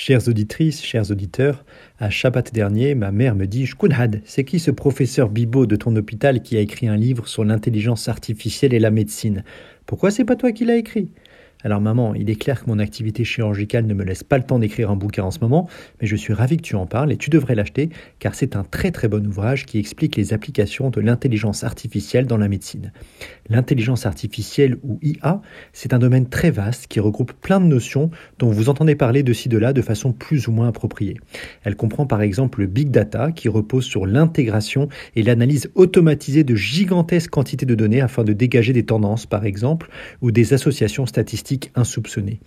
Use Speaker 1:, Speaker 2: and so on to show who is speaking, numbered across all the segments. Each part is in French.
Speaker 1: Chères auditrices, chers auditeurs, à Shabbat dernier, ma mère me dit Shkunhad, c'est qui ce professeur Bibo de ton hôpital qui a écrit un livre sur l'intelligence artificielle et la médecine? Pourquoi c'est pas toi qui l'as écrit? Alors maman, il est clair que mon activité chirurgicale ne me laisse pas le temps d'écrire un bouquin en ce moment, mais je suis ravi que tu en parles et tu devrais l'acheter car c'est un très très bon ouvrage qui explique les applications de l'intelligence artificielle dans la médecine. L'intelligence artificielle ou IA, c'est un domaine très vaste qui regroupe plein de notions dont vous entendez parler de ci de là de façon plus ou moins appropriée. Elle comprend par exemple le big data qui repose sur l'intégration et l'analyse automatisée de gigantesques quantités de données afin de dégager des tendances par exemple ou des associations statistiques insoupçonnés.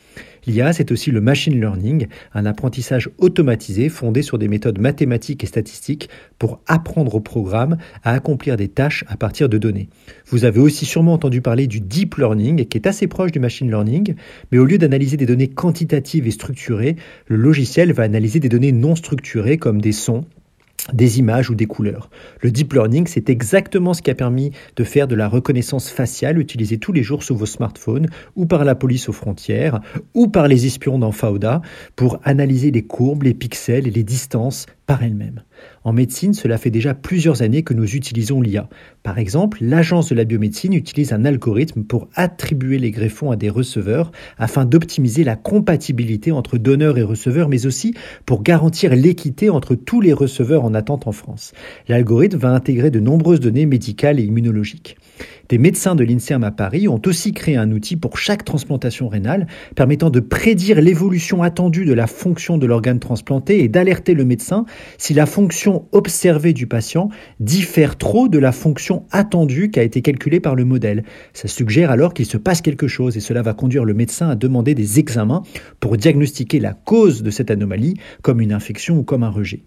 Speaker 1: L'IA, c'est aussi le machine learning, un apprentissage automatisé fondé sur des méthodes mathématiques et statistiques pour apprendre au programme à accomplir des tâches à partir de données. Vous avez aussi sûrement entendu parler du deep learning, qui est assez proche du machine learning, mais au lieu d'analyser des données quantitatives et structurées, le logiciel va analyser des données non structurées comme des sons, des images ou des couleurs. Le deep learning, c'est exactement ce qui a permis de faire de la reconnaissance faciale utilisée tous les jours sur vos smartphones ou par la police aux frontières ou par les espions dans Fauda pour analyser les courbes, les pixels et les distances elle-même. En médecine, cela fait déjà plusieurs années que nous utilisons l'IA. Par exemple, l'Agence de la biomédecine utilise un algorithme pour attribuer les greffons à des receveurs afin d'optimiser la compatibilité entre donneurs et receveurs, mais aussi pour garantir l'équité entre tous les receveurs en attente en France. L'algorithme va intégrer de nombreuses données médicales et immunologiques. Des médecins de l'INSERM à Paris ont aussi créé un outil pour chaque transplantation rénale permettant de prédire l'évolution attendue de la fonction de l'organe transplanté et d'alerter le médecin si la fonction observée du patient diffère trop de la fonction attendue qui a été calculée par le modèle. Ça suggère alors qu'il se passe quelque chose et cela va conduire le médecin à demander des examens pour diagnostiquer la cause de cette anomalie comme une infection ou comme un rejet.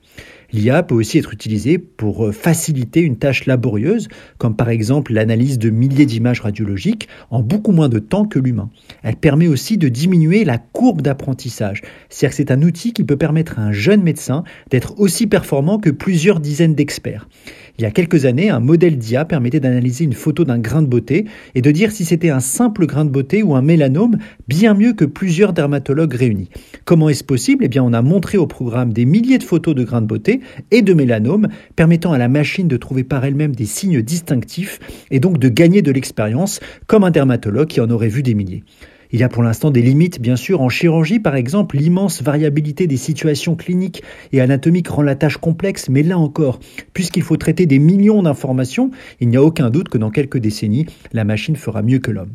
Speaker 1: L'IA peut aussi être utilisée pour faciliter une tâche laborieuse, comme par exemple l'analyse de milliers d'images radiologiques en beaucoup moins de temps que l'humain. Elle permet aussi de diminuer la courbe d'apprentissage. C'est-à-dire que c'est un outil qui peut permettre à un jeune médecin d'être aussi performant que plusieurs dizaines d'experts. Il y a quelques années, un modèle d'IA permettait d'analyser une photo d'un grain de beauté et de dire si c'était un simple grain de beauté ou un mélanome, bien mieux que plusieurs dermatologues réunis. Comment est-ce possible? Eh bien, on a montré au programme des milliers de photos de grains de beauté et de mélanomes, permettant à la machine de trouver par elle-même des signes distinctifs et donc de gagner de l'expérience, comme un dermatologue qui en aurait vu des milliers. Il y a pour l'instant des limites, bien sûr. En chirurgie, par exemple, l'immense variabilité des situations cliniques et anatomiques rend la tâche complexe, mais là encore, puisqu'il faut traiter des millions d'informations, il n'y a aucun doute que dans quelques décennies, la machine fera mieux que l'homme.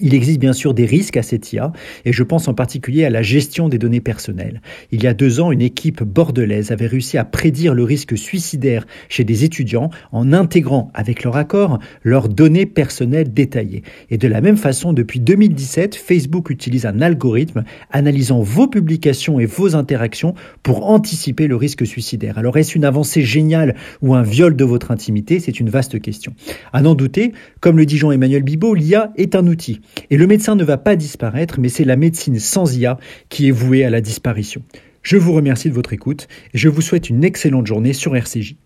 Speaker 1: Il existe bien sûr des risques à cette IA, et je pense en particulier à la gestion des données personnelles. Il y a deux ans, une équipe bordelaise avait réussi à prédire le risque suicidaire chez des étudiants en intégrant, avec leur accord, leurs données personnelles détaillées. Et de la même façon, depuis 2017, Facebook utilise un algorithme analysant vos publications et vos interactions pour anticiper le risque suicidaire. Alors est-ce une avancée géniale ou un viol de votre intimité? C'est une vaste question. À n'en douter, comme le dit Jean-Emmanuel Bibot, l'IA est un outil. Et le médecin ne va pas disparaître, mais c'est la médecine sans IA qui est vouée à la disparition. Je vous remercie de votre écoute et je vous souhaite une excellente journée sur RCJ.